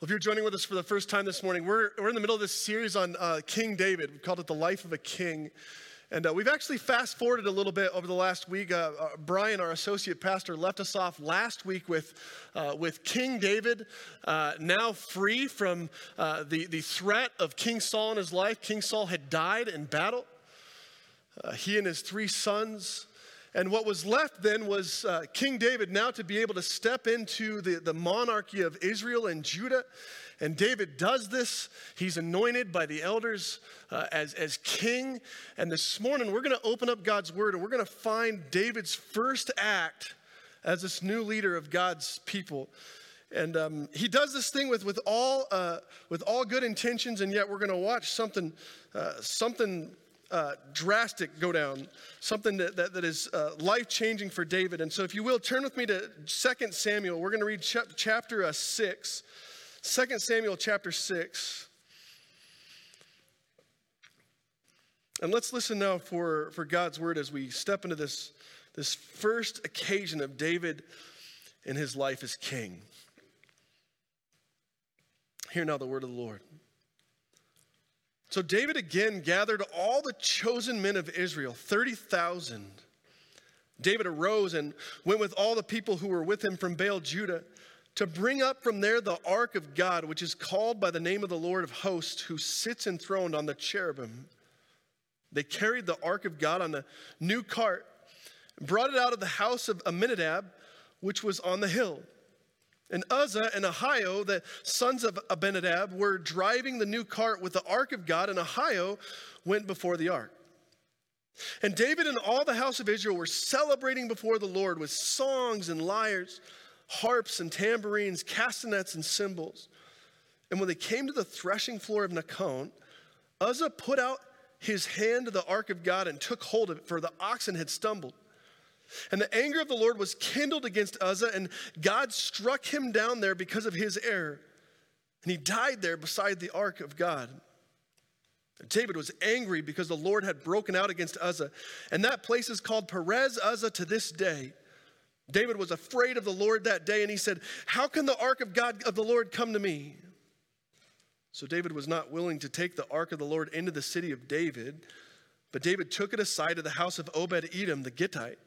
Well, if you're joining with us for the first time this morning, we're, we're in the middle of this series on uh, King David. We called it The Life of a King. And uh, we've actually fast forwarded a little bit over the last week. Uh, uh Brian, our associate pastor, left us off last week with, uh, with King David, uh, now free from the, the threat of King Saul in his life. King Saul had died in battle. he and his three sons and what was left then was uh, King David now to be able to step into the, the monarchy of Israel and Judah. And David does this. He's anointed by the elders uh, as, as king. And this morning, we're going to open up God's word and we're going to find David's first act as this new leader of God's people. And um, he does this thing with, with, all, uh, with all good intentions, and yet we're going to watch something, uh, something uh, drastic go down, something that, that, that is uh, life changing for David. And so, if you will, turn with me to 2 Samuel. We're going to read ch- chapter uh, 6. 2 Samuel chapter 6. And let's listen now for, for God's word as we step into this, this first occasion of David in his life as king. Hear now the word of the Lord. So David again gathered all the chosen men of Israel, 30,000. David arose and went with all the people who were with him from Baal Judah to bring up from there the ark of God, which is called by the name of the Lord of hosts, who sits enthroned on the cherubim. They carried the ark of God on a new cart, and brought it out of the house of Abinadab, which was on the hill. And Uzzah and Ahio, the sons of Abinadab, were driving the new cart with the ark of God, and Ahio went before the ark. And David and all the house of Israel were celebrating before the Lord with songs and lyres, harps and tambourines, castanets and cymbals. And when they came to the threshing floor of Nacon, Uzzah put out his hand to the ark of God and took hold of it, for the oxen had stumbled. And the anger of the Lord was kindled against Uzzah, and God struck him down there because of his error. And he died there beside the ark of God. David was angry because the Lord had broken out against Uzzah, and that place is called Perez Uzzah to this day. David was afraid of the Lord that day, and he said, How can the ark of God of the Lord come to me? So David was not willing to take the ark of the Lord into the city of David, but David took it aside to the house of Obed Edom the Gittite.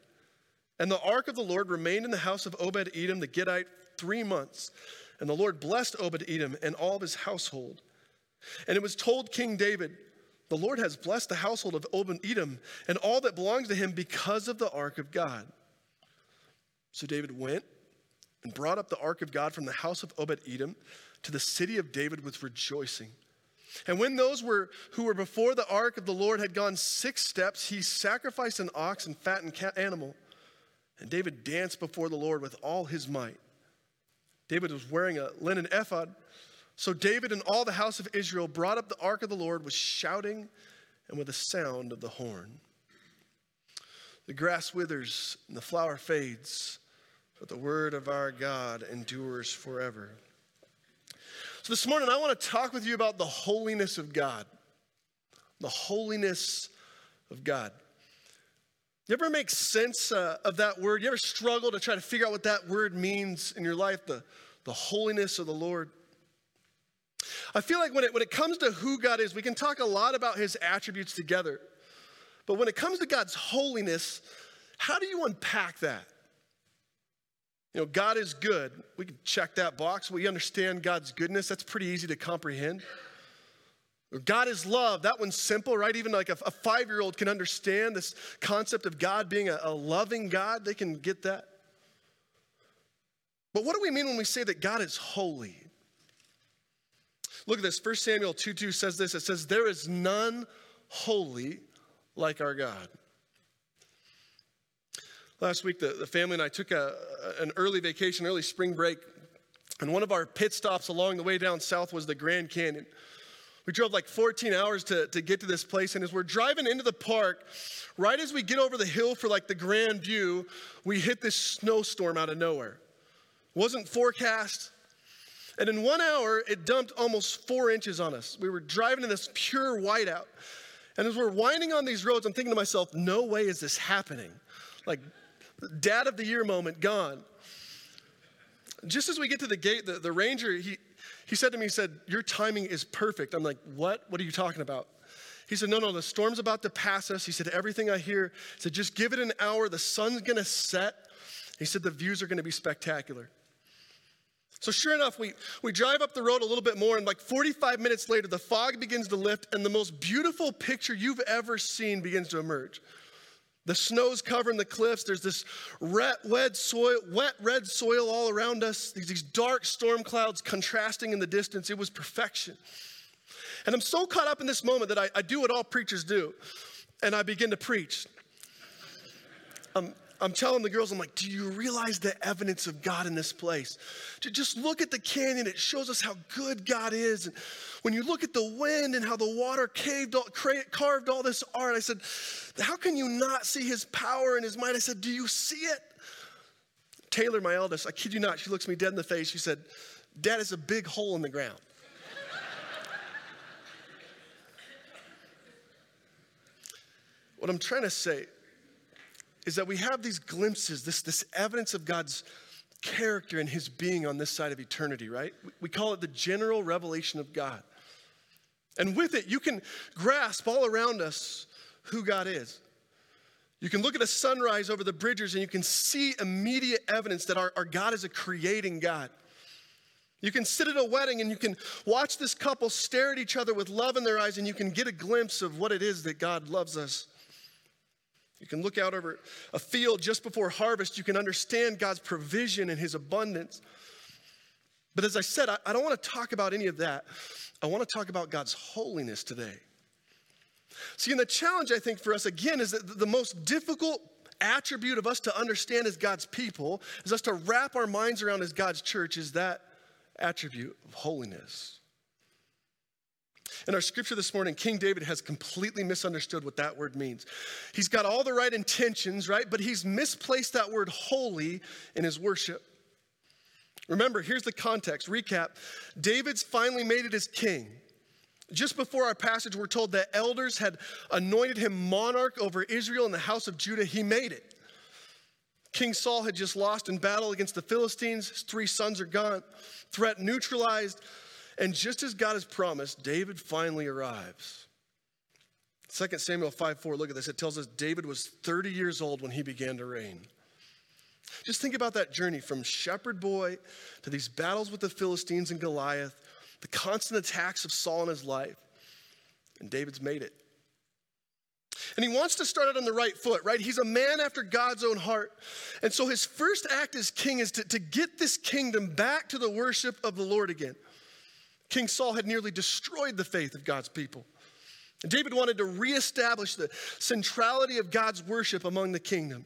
And the ark of the Lord remained in the house of Obed Edom the Gittite three months. And the Lord blessed Obed Edom and all of his household. And it was told King David, The Lord has blessed the household of Obed Edom and all that belongs to him because of the ark of God. So David went and brought up the ark of God from the house of Obed Edom to the city of David with rejoicing. And when those were who were before the ark of the Lord had gone six steps, he sacrificed an ox and fattened animal. And David danced before the Lord with all his might. David was wearing a linen ephod. So David and all the house of Israel brought up the ark of the Lord with shouting and with the sound of the horn. The grass withers and the flower fades, but the word of our God endures forever. So this morning, I want to talk with you about the holiness of God. The holiness of God. You ever make sense uh, of that word? You ever struggle to try to figure out what that word means in your life, the, the holiness of the Lord? I feel like when it, when it comes to who God is, we can talk a lot about his attributes together. But when it comes to God's holiness, how do you unpack that? You know, God is good. We can check that box. We understand God's goodness. That's pretty easy to comprehend. God is love. That one's simple, right? Even like a, a five year old can understand this concept of God being a, a loving God. They can get that. But what do we mean when we say that God is holy? Look at this. 1 Samuel 2 2 says this it says, There is none holy like our God. Last week, the, the family and I took a, an early vacation, early spring break. And one of our pit stops along the way down south was the Grand Canyon. We drove like 14 hours to, to get to this place. And as we're driving into the park, right as we get over the hill for like the grand view, we hit this snowstorm out of nowhere. Wasn't forecast. And in one hour, it dumped almost four inches on us. We were driving in this pure whiteout. And as we're winding on these roads, I'm thinking to myself, no way is this happening. Like, dad of the year moment gone. Just as we get to the gate, the, the ranger, he, he said to me, he said, Your timing is perfect. I'm like, What? What are you talking about? He said, No, no, the storm's about to pass us. He said, Everything I hear, he said, Just give it an hour. The sun's going to set. He said, The views are going to be spectacular. So, sure enough, we, we drive up the road a little bit more, and like 45 minutes later, the fog begins to lift, and the most beautiful picture you've ever seen begins to emerge. The snow's covering the cliffs. There's this wet, wet soil, wet red soil all around us. These, these dark storm clouds contrasting in the distance. It was perfection. And I'm so caught up in this moment that I, I do what all preachers do, and I begin to preach. Um, I'm telling the girls, I'm like, do you realize the evidence of God in this place? To just look at the canyon, it shows us how good God is. And when you look at the wind and how the water caved, carved all this art, I said, how can you not see his power and his might? I said, do you see it? Taylor, my eldest, I kid you not, she looks me dead in the face. She said, Dad, it's a big hole in the ground. what I'm trying to say is that we have these glimpses, this, this evidence of God's character and his being on this side of eternity, right? We call it the general revelation of God. And with it, you can grasp all around us who God is. You can look at a sunrise over the bridges and you can see immediate evidence that our, our God is a creating God. You can sit at a wedding and you can watch this couple stare at each other with love in their eyes and you can get a glimpse of what it is that God loves us. You can look out over a field just before harvest. You can understand God's provision and His abundance. But as I said, I, I don't want to talk about any of that. I want to talk about God's holiness today. See, and the challenge I think for us again is that the most difficult attribute of us to understand as God's people, is us to wrap our minds around as God's church, is that attribute of holiness. In our scripture this morning, King David has completely misunderstood what that word means. He's got all the right intentions, right? But he's misplaced that word holy in his worship. Remember, here's the context recap David's finally made it as king. Just before our passage, we're told that elders had anointed him monarch over Israel and the house of Judah. He made it. King Saul had just lost in battle against the Philistines. His three sons are gone, threat neutralized. And just as God has promised, David finally arrives. 2 Samuel 5 4, look at this. It tells us David was 30 years old when he began to reign. Just think about that journey from shepherd boy to these battles with the Philistines and Goliath, the constant attacks of Saul in his life. And David's made it. And he wants to start out on the right foot, right? He's a man after God's own heart. And so his first act as king is to, to get this kingdom back to the worship of the Lord again. King Saul had nearly destroyed the faith of God's people. And David wanted to reestablish the centrality of God's worship among the kingdom.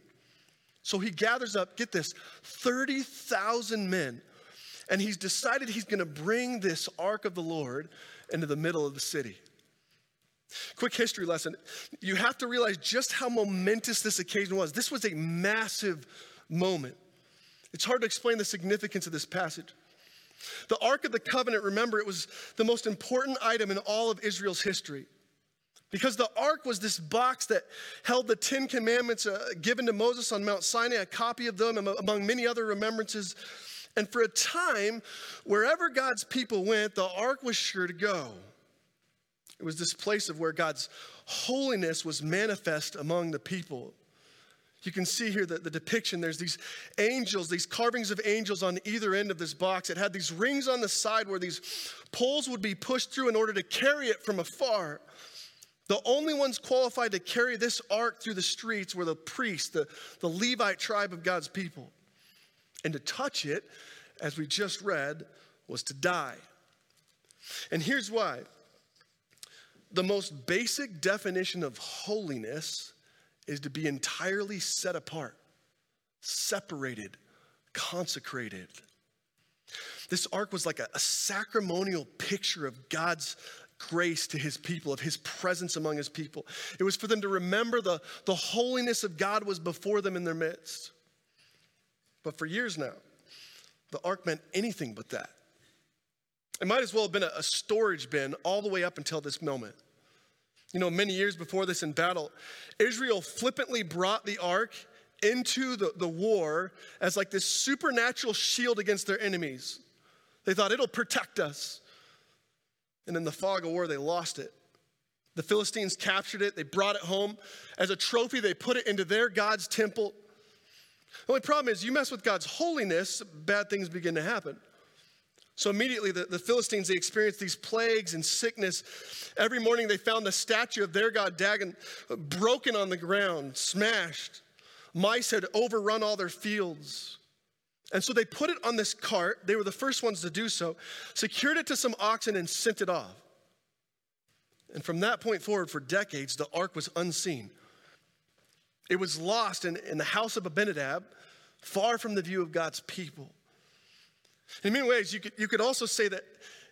So he gathers up, get this, 30,000 men, and he's decided he's going to bring this ark of the Lord into the middle of the city. Quick history lesson. You have to realize just how momentous this occasion was. This was a massive moment. It's hard to explain the significance of this passage. The Ark of the Covenant, remember, it was the most important item in all of Israel's history. Because the ark was this box that held the Ten Commandments uh, given to Moses on Mount Sinai, a copy of them among many other remembrances. And for a time, wherever God's people went, the ark was sure to go. It was this place of where God's holiness was manifest among the people. You can see here the, the depiction. There's these angels, these carvings of angels on either end of this box. It had these rings on the side where these poles would be pushed through in order to carry it from afar. The only ones qualified to carry this ark through the streets were the priests, the, the Levite tribe of God's people. And to touch it, as we just read, was to die. And here's why the most basic definition of holiness is to be entirely set apart, separated, consecrated. This ark was like a, a sacramental picture of God's grace to his people, of his presence among his people. It was for them to remember the, the holiness of God was before them in their midst. But for years now, the ark meant anything but that. It might as well have been a, a storage bin all the way up until this moment. You know, many years before this in battle, Israel flippantly brought the ark into the, the war as like this supernatural shield against their enemies. They thought it'll protect us. And in the fog of war, they lost it. The Philistines captured it, they brought it home. As a trophy, they put it into their God's temple. The only problem is, you mess with God's holiness, bad things begin to happen. So immediately, the, the Philistines, they experienced these plagues and sickness. Every morning, they found the statue of their god Dagon broken on the ground, smashed. Mice had overrun all their fields. And so they put it on this cart. They were the first ones to do so, secured it to some oxen, and sent it off. And from that point forward, for decades, the ark was unseen. It was lost in, in the house of Abinadab, far from the view of God's people. In many ways, you could, you could also say that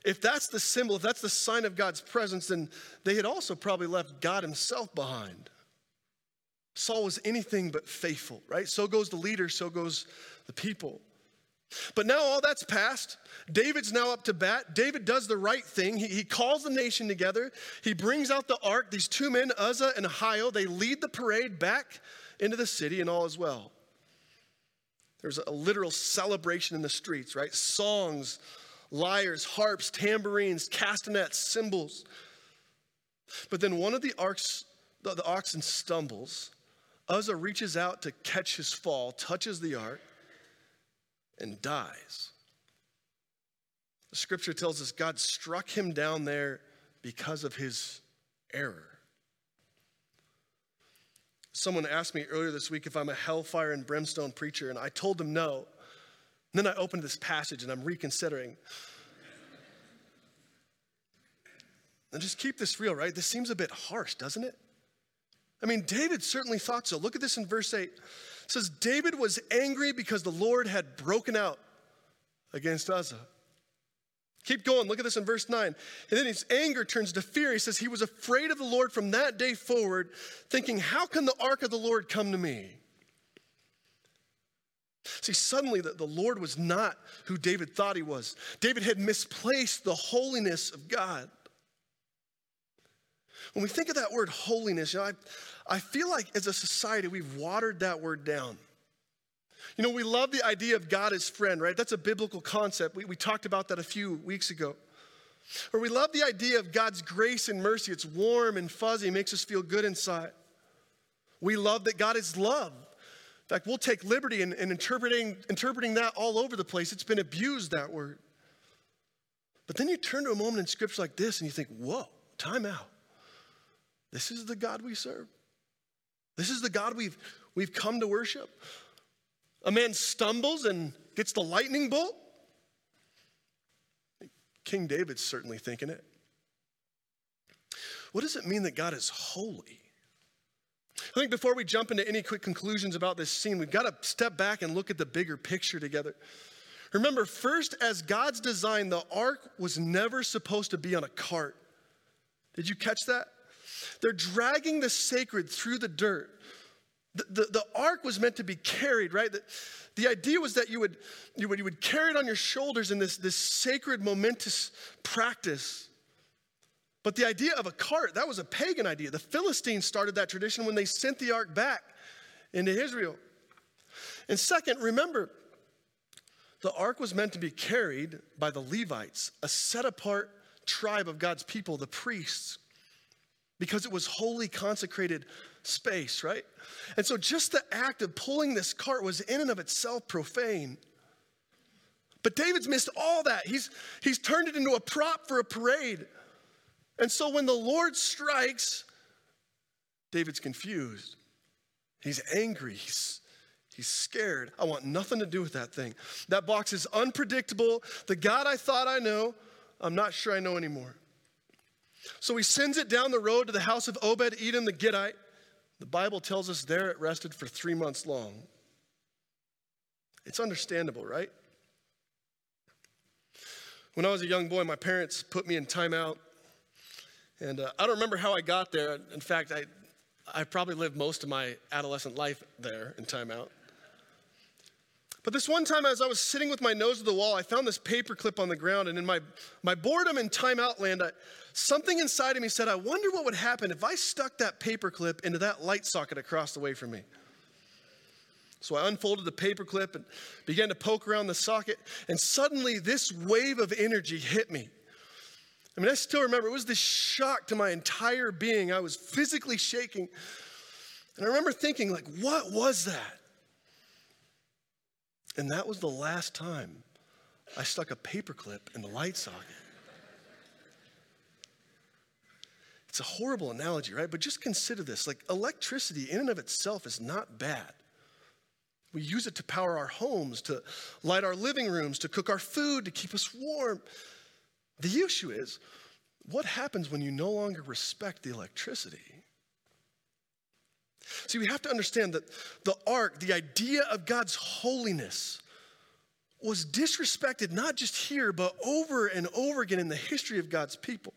if that's the symbol, if that's the sign of God's presence, then they had also probably left God himself behind. Saul was anything but faithful, right? So goes the leader, so goes the people. But now all that's past. David's now up to bat. David does the right thing. He, he calls the nation together. He brings out the ark. These two men, Uzzah and Ahio, they lead the parade back into the city, and all is well. There's a literal celebration in the streets, right? Songs, lyres, harps, tambourines, castanets, cymbals. But then one of the, arcs, the, the oxen stumbles. Uzzah reaches out to catch his fall, touches the ark, and dies. The scripture tells us God struck him down there because of his error. Someone asked me earlier this week if I'm a hellfire and brimstone preacher, and I told them no. And then I opened this passage and I'm reconsidering. and just keep this real, right? This seems a bit harsh, doesn't it? I mean, David certainly thought so. Look at this in verse 8. It says, David was angry because the Lord had broken out against Uzzah. Keep going. Look at this in verse 9. And then his anger turns to fear. He says, He was afraid of the Lord from that day forward, thinking, How can the ark of the Lord come to me? See, suddenly the, the Lord was not who David thought he was. David had misplaced the holiness of God. When we think of that word holiness, you know, I, I feel like as a society, we've watered that word down. You know, we love the idea of God as friend, right? That's a biblical concept. We, we talked about that a few weeks ago. Or we love the idea of God's grace and mercy. It's warm and fuzzy, makes us feel good inside. We love that God is love. In fact, we'll take liberty in, in interpreting, interpreting that all over the place. It's been abused, that word. But then you turn to a moment in scripture like this and you think, whoa, time out. This is the God we serve. This is the God we've, we've come to worship. A man stumbles and gets the lightning bolt. King David's certainly thinking it. What does it mean that God is holy? I think before we jump into any quick conclusions about this scene, we've got to step back and look at the bigger picture together. Remember, first, as God's design, the ark was never supposed to be on a cart. Did you catch that? They're dragging the sacred through the dirt. The, the, the, ark was meant to be carried, right? The, the idea was that you would, you, would, you would carry it on your shoulders in this, this sacred, momentous practice. But the idea of a cart, that was a pagan idea. The Philistines started that tradition when they sent the ark back into Israel. And second, remember, the ark was meant to be carried by the Levites, a set apart tribe of God's people, the priests, because it was wholly consecrated space, right? And so just the act of pulling this cart was in and of itself profane. But David's missed all that. He's, he's turned it into a prop for a parade. And so when the Lord strikes, David's confused. He's angry. He's, he's scared. I want nothing to do with that thing. That box is unpredictable. The God I thought I know, I'm not sure I know anymore. So he sends it down the road to the house of Obed Edom the Gittite. The Bible tells us there it rested for three months long. It's understandable, right? When I was a young boy, my parents put me in timeout. And uh, I don't remember how I got there. In fact, I, I probably lived most of my adolescent life there in timeout. But this one time, as I was sitting with my nose to the wall, I found this paper clip on the ground. And in my, my boredom and timeout land, I, something inside of me said, I wonder what would happen if I stuck that paper clip into that light socket across the way from me. So I unfolded the paperclip and began to poke around the socket, and suddenly this wave of energy hit me. I mean, I still remember it was this shock to my entire being. I was physically shaking. And I remember thinking, like, what was that? And that was the last time I stuck a paperclip in the light socket. It's a horrible analogy, right? But just consider this like, electricity in and of itself is not bad. We use it to power our homes, to light our living rooms, to cook our food, to keep us warm. The issue is what happens when you no longer respect the electricity? See, we have to understand that the ark, the idea of God's holiness, was disrespected not just here, but over and over again in the history of God's people.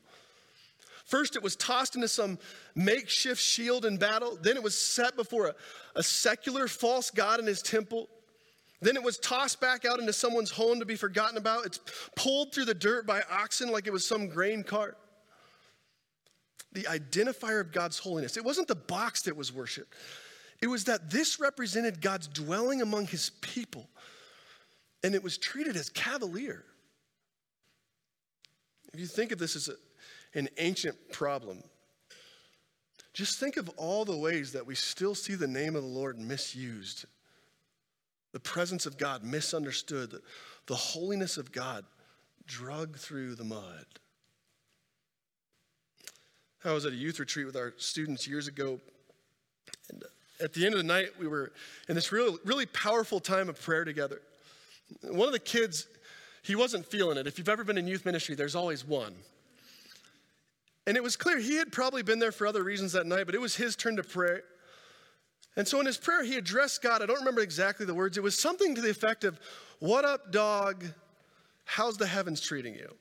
First, it was tossed into some makeshift shield in battle. Then, it was set before a, a secular false god in his temple. Then, it was tossed back out into someone's home to be forgotten about. It's pulled through the dirt by oxen like it was some grain cart. The identifier of God's holiness, it wasn't the box that was worshiped, it was that this represented God's dwelling among his people. And it was treated as cavalier. If you think of this as a, an ancient problem. Just think of all the ways that we still see the name of the Lord misused, the presence of God misunderstood, the, the holiness of God drug through the mud. I was at a youth retreat with our students years ago. And at the end of the night, we were in this really, really powerful time of prayer together. One of the kids, he wasn't feeling it. If you've ever been in youth ministry, there's always one. And it was clear he had probably been there for other reasons that night, but it was his turn to pray. And so in his prayer, he addressed God. I don't remember exactly the words. It was something to the effect of, What up, dog? How's the heavens treating you?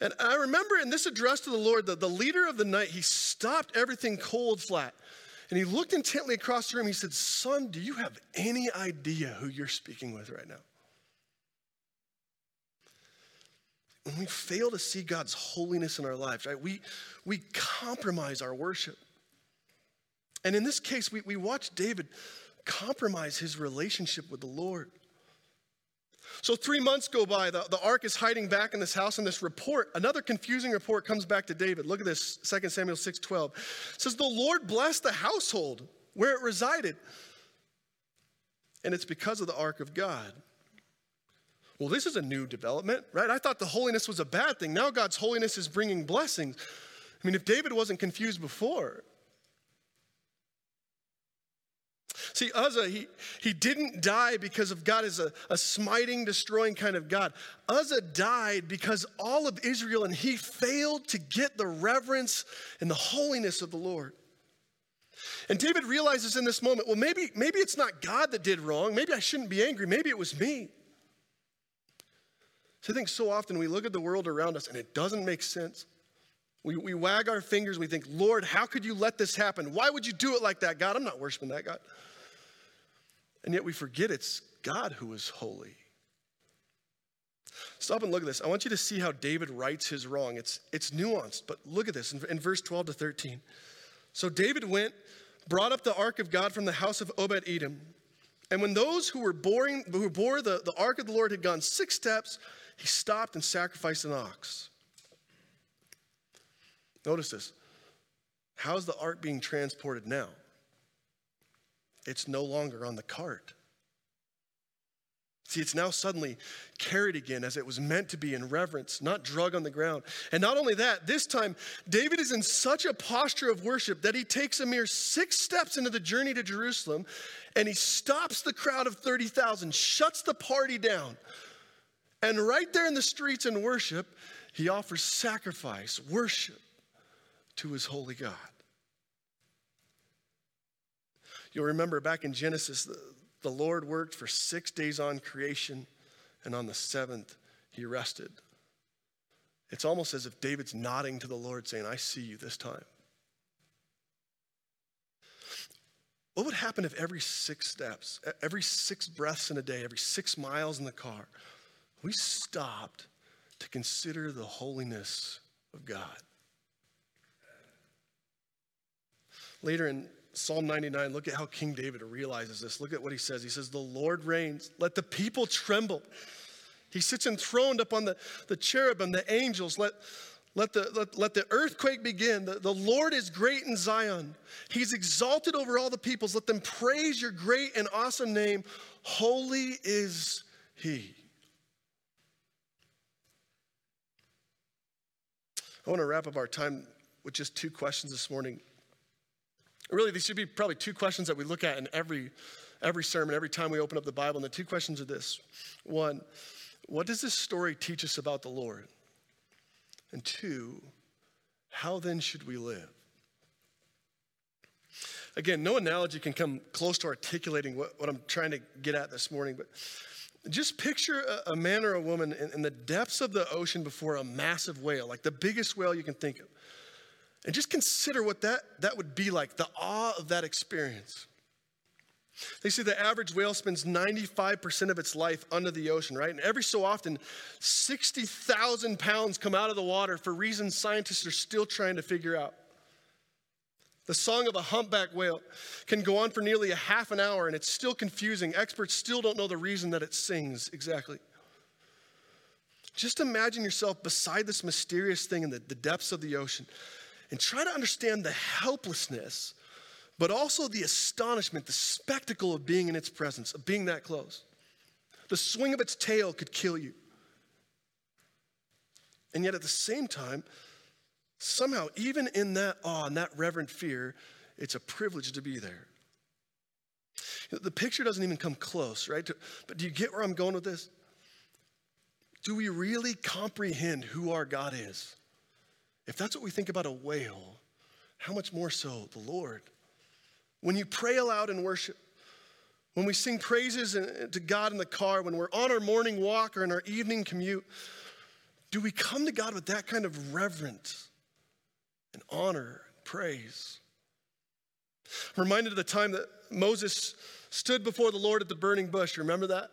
And I remember in this address to the Lord, the, the leader of the night, he stopped everything cold flat. And he looked intently across the room. He said, Son, do you have any idea who you're speaking with right now? when we fail to see God's holiness in our lives, right, we, we compromise our worship. And in this case, we, we watch David compromise his relationship with the Lord. So three months go by, the, the ark is hiding back in this house, and this report, another confusing report comes back to David. Look at this, 2 Samuel 6 12. It says, The Lord blessed the household where it resided. And it's because of the ark of God. Well, this is a new development, right? I thought the holiness was a bad thing. Now God's holiness is bringing blessings. I mean, if David wasn't confused before. See, Uzzah, he, he didn't die because of God as a, a smiting, destroying kind of God. Uzzah died because all of Israel and he failed to get the reverence and the holiness of the Lord. And David realizes in this moment, well, maybe, maybe it's not God that did wrong. Maybe I shouldn't be angry. Maybe it was me. So I think so often we look at the world around us and it doesn't make sense. We, we wag our fingers, we think, Lord, how could you let this happen? Why would you do it like that, God? I'm not worshiping that God. And yet we forget it's God who is holy. Stop and look at this. I want you to see how David rights his wrong. It's, it's nuanced, but look at this in, in verse 12 to 13. So David went, brought up the ark of God from the house of Obed Edom. And when those who were boring, who bore the, the ark of the Lord had gone six steps, he stopped and sacrificed an ox. Notice this. How's the ark being transported now? It's no longer on the cart. See, it's now suddenly carried again as it was meant to be in reverence, not drug on the ground. And not only that, this time, David is in such a posture of worship that he takes a mere six steps into the journey to Jerusalem and he stops the crowd of 30,000, shuts the party down, and right there in the streets in worship, he offers sacrifice, worship to his holy God. You'll remember back in Genesis, the, the Lord worked for six days on creation, and on the seventh, he rested. It's almost as if David's nodding to the Lord, saying, I see you this time. What would happen if every six steps, every six breaths in a day, every six miles in the car, we stopped to consider the holiness of God. Later in Psalm 99, look at how King David realizes this. Look at what he says. He says, The Lord reigns, let the people tremble. He sits enthroned upon the, the cherubim, the angels. Let, let, the, let, let the earthquake begin. The, the Lord is great in Zion. He's exalted over all the peoples. Let them praise your great and awesome name. Holy is he. I want to wrap up our time with just two questions this morning. Really, these should be probably two questions that we look at in every, every sermon, every time we open up the Bible. And the two questions are this one, what does this story teach us about the Lord? And two, how then should we live? Again, no analogy can come close to articulating what, what I'm trying to get at this morning, but just picture a, a man or a woman in, in the depths of the ocean before a massive whale, like the biggest whale you can think of. And just consider what that, that would be like, the awe of that experience. They say the average whale spends 95% of its life under the ocean, right? And every so often, 60,000 pounds come out of the water for reasons scientists are still trying to figure out. The song of a humpback whale can go on for nearly a half an hour and it's still confusing. Experts still don't know the reason that it sings exactly. Just imagine yourself beside this mysterious thing in the, the depths of the ocean and try to understand the helplessness, but also the astonishment, the spectacle of being in its presence, of being that close. The swing of its tail could kill you. And yet at the same time, Somehow, even in that awe and that reverent fear, it's a privilege to be there. The picture doesn't even come close, right? But do you get where I'm going with this? Do we really comprehend who our God is? If that's what we think about a whale, how much more so the Lord? When you pray aloud in worship, when we sing praises to God in the car, when we're on our morning walk or in our evening commute, do we come to God with that kind of reverence? and honor, and praise. I'm reminded of the time that Moses stood before the Lord at the burning bush. Remember that?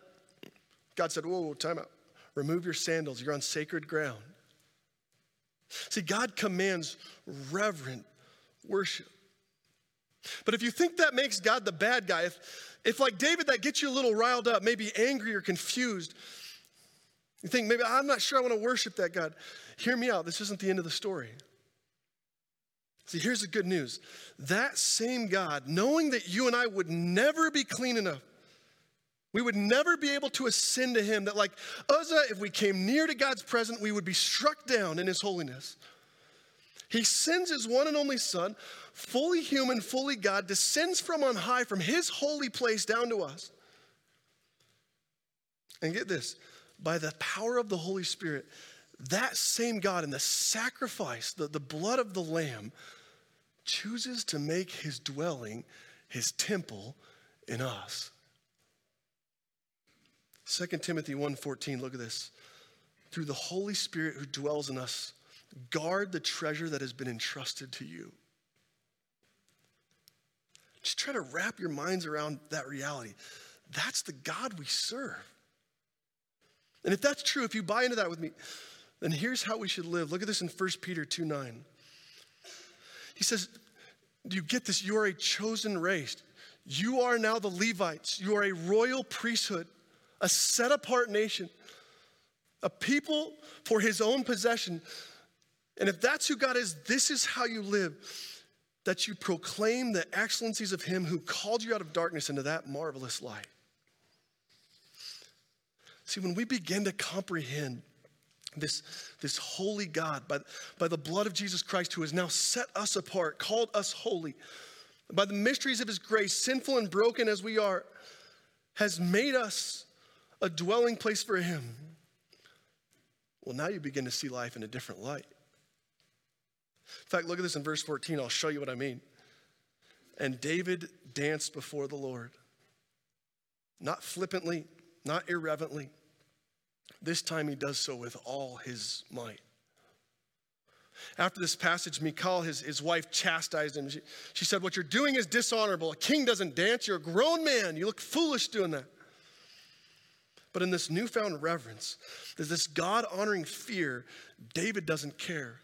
God said, Whoa, time out. Remove your sandals. You're on sacred ground. See, God commands reverent worship. But if you think that makes God the bad guy, if, if like David, that gets you a little riled up, maybe angry or confused, you think maybe I'm not sure I want to worship that God. Hear me out. This isn't the end of the story. See, here's the good news. That same God, knowing that you and I would never be clean enough, we would never be able to ascend to Him, that like Uzzah, if we came near to God's presence, we would be struck down in His holiness. He sends His one and only Son, fully human, fully God, descends from on high, from His holy place down to us. And get this by the power of the Holy Spirit, that same God in the sacrifice, the, the blood of the Lamb, chooses to make his dwelling, his temple in us. 2 Timothy 1:14 look at this. Through the Holy Spirit who dwells in us, guard the treasure that has been entrusted to you. Just try to wrap your minds around that reality. That's the God we serve. And if that's true, if you buy into that with me, then here's how we should live. Look at this in 1 Peter 2 9. He says, Do you get this? You are a chosen race. You are now the Levites. You are a royal priesthood, a set apart nation, a people for his own possession. And if that's who God is, this is how you live that you proclaim the excellencies of him who called you out of darkness into that marvelous light. See, when we begin to comprehend this, this holy God, by, by the blood of Jesus Christ, who has now set us apart, called us holy, by the mysteries of his grace, sinful and broken as we are, has made us a dwelling place for him. Well, now you begin to see life in a different light. In fact, look at this in verse 14. I'll show you what I mean. And David danced before the Lord, not flippantly, not irreverently this time he does so with all his might. After this passage, Michal, his, his wife, chastised him. She, she said, What you're doing is dishonorable. A king doesn't dance. You're a grown man. You look foolish doing that. But in this newfound reverence, there's this God honoring fear, David doesn't care.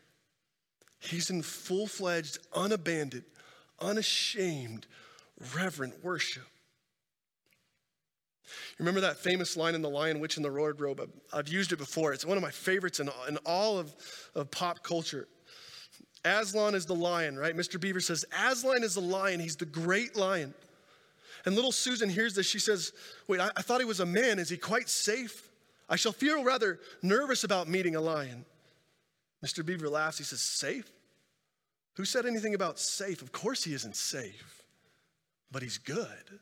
He's in full fledged, unabandoned, unashamed, reverent worship. Remember that famous line in The Lion, Witch, and the Wardrobe? I've used it before. It's one of my favorites in, in all of, of pop culture. Aslan is the lion, right? Mr. Beaver says, Aslan is the lion. He's the great lion. And little Susan hears this. She says, Wait, I, I thought he was a man. Is he quite safe? I shall feel rather nervous about meeting a lion. Mr. Beaver laughs. He says, Safe? Who said anything about safe? Of course he isn't safe, but he's good.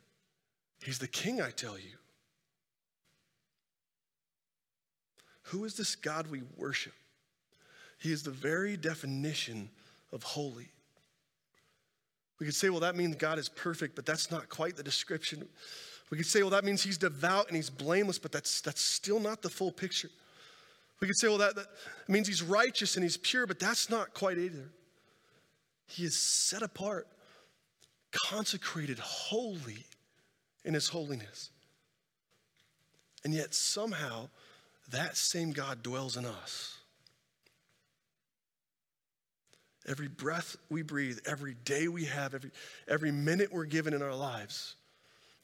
He's the king, I tell you. Who is this God we worship? He is the very definition of holy. We could say, well, that means God is perfect, but that's not quite the description. We could say, well, that means he's devout and he's blameless, but that's, that's still not the full picture. We could say, well, that, that means he's righteous and he's pure, but that's not quite either. He is set apart, consecrated, holy in his holiness. And yet, somehow, that same God dwells in us. Every breath we breathe, every day we have, every, every minute we're given in our lives,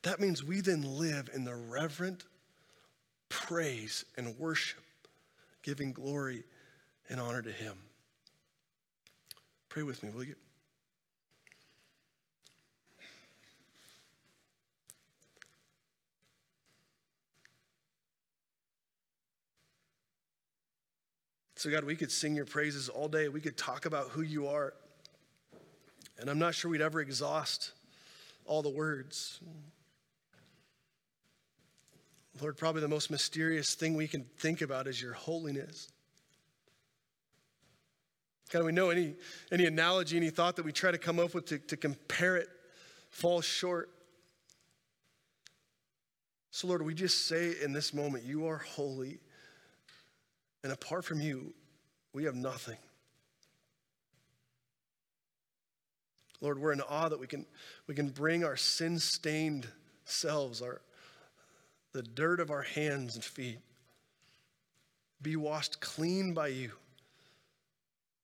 that means we then live in the reverent praise and worship, giving glory and honor to Him. Pray with me, will you? So, God, we could sing your praises all day. We could talk about who you are. And I'm not sure we'd ever exhaust all the words. Lord, probably the most mysterious thing we can think about is your holiness. God, we know any, any analogy, any thought that we try to come up with to, to compare it falls short. So, Lord, we just say in this moment, you are holy. And apart from you, we have nothing. Lord, we're in awe that we can, we can bring our sin stained selves, our, the dirt of our hands and feet, be washed clean by you.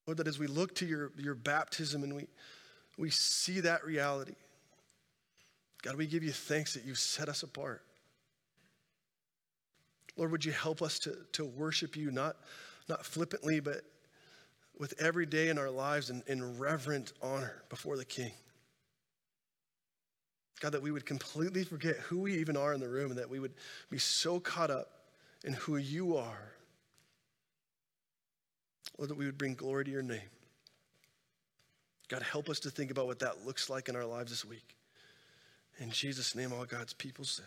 Lord, that as we look to your, your baptism and we, we see that reality, God, we give you thanks that you set us apart. Lord, would you help us to, to worship you, not, not flippantly, but with every day in our lives in, in reverent honor before the King. God, that we would completely forget who we even are in the room and that we would be so caught up in who you are. Lord, that we would bring glory to your name. God, help us to think about what that looks like in our lives this week. In Jesus' name, all God's people said.